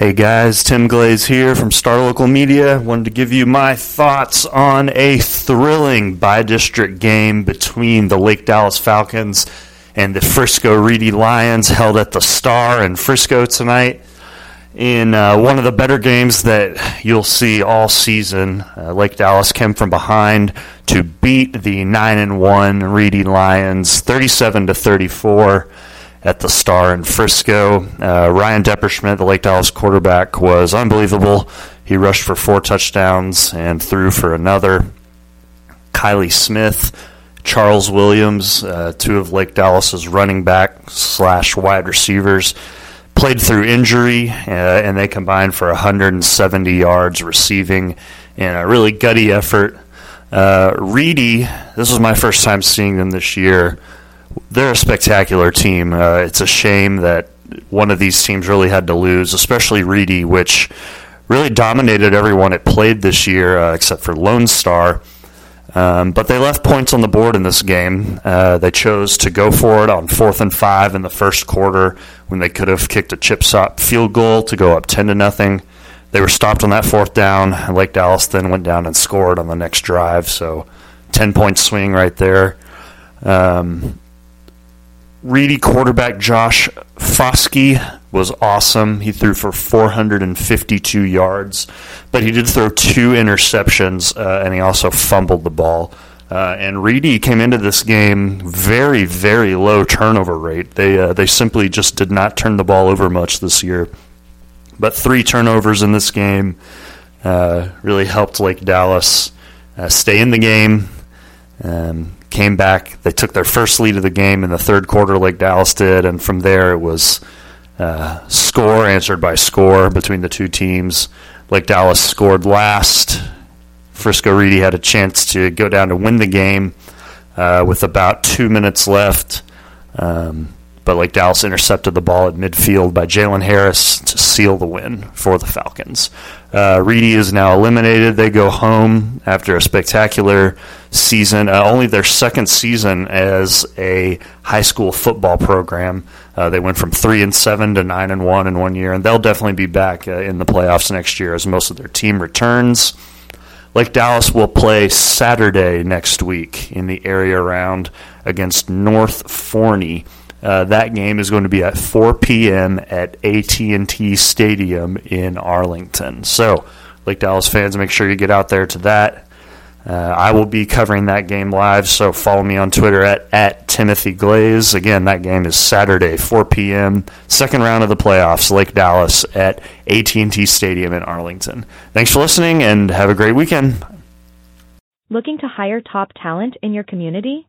Hey guys, Tim Glaze here from Star Local Media. Wanted to give you my thoughts on a thrilling bi district game between the Lake Dallas Falcons and the Frisco Reedy Lions held at the Star in Frisco tonight. In uh, one of the better games that you'll see all season, uh, Lake Dallas came from behind to beat the 9 and 1 Reedy Lions 37 to 34 at the Star in Frisco. Uh, Ryan Depperschmidt, the Lake Dallas quarterback, was unbelievable. He rushed for four touchdowns and threw for another. Kylie Smith, Charles Williams, uh, two of Lake Dallas's running back slash wide receivers, played through injury, uh, and they combined for 170 yards receiving in a really gutty effort. Uh, Reedy, this was my first time seeing them this year they're a spectacular team. Uh, it's a shame that one of these teams really had to lose, especially Reedy, which really dominated everyone it played this year, uh, except for Lone Star. Um, but they left points on the board in this game. Uh, they chose to go for it on fourth and five in the first quarter when they could have kicked a chip shot field goal to go up ten to nothing. They were stopped on that fourth down. Lake Dallas then went down and scored on the next drive. So, ten point swing right there. Um, Reedy quarterback Josh Foskey was awesome. He threw for 452 yards, but he did throw two interceptions, uh, and he also fumbled the ball. Uh, and Reedy came into this game very, very low turnover rate. They uh, they simply just did not turn the ball over much this year. But three turnovers in this game uh, really helped Lake Dallas uh, stay in the game. Um, came back. They took their first lead of the game in the third quarter, Lake Dallas did, and from there it was uh, score answered by score between the two teams. Lake Dallas scored last. Frisco Reedy had a chance to go down to win the game uh, with about two minutes left. Um, but Lake Dallas intercepted the ball at midfield by Jalen Harris to seal the win for the Falcons. Uh, Reedy is now eliminated. They go home after a spectacular season, uh, only their second season as a high school football program. Uh, they went from three and seven to nine and one in one year, and they'll definitely be back uh, in the playoffs next year as most of their team returns. Lake Dallas will play Saturday next week in the area round against North Forney. Uh, that game is going to be at 4 p.m. at AT&T Stadium in Arlington. So, Lake Dallas fans, make sure you get out there to that. Uh, I will be covering that game live, so follow me on Twitter at, at Timothy Glaze. Again, that game is Saturday, 4 p.m., second round of the playoffs, Lake Dallas at AT&T Stadium in Arlington. Thanks for listening, and have a great weekend. Looking to hire top talent in your community?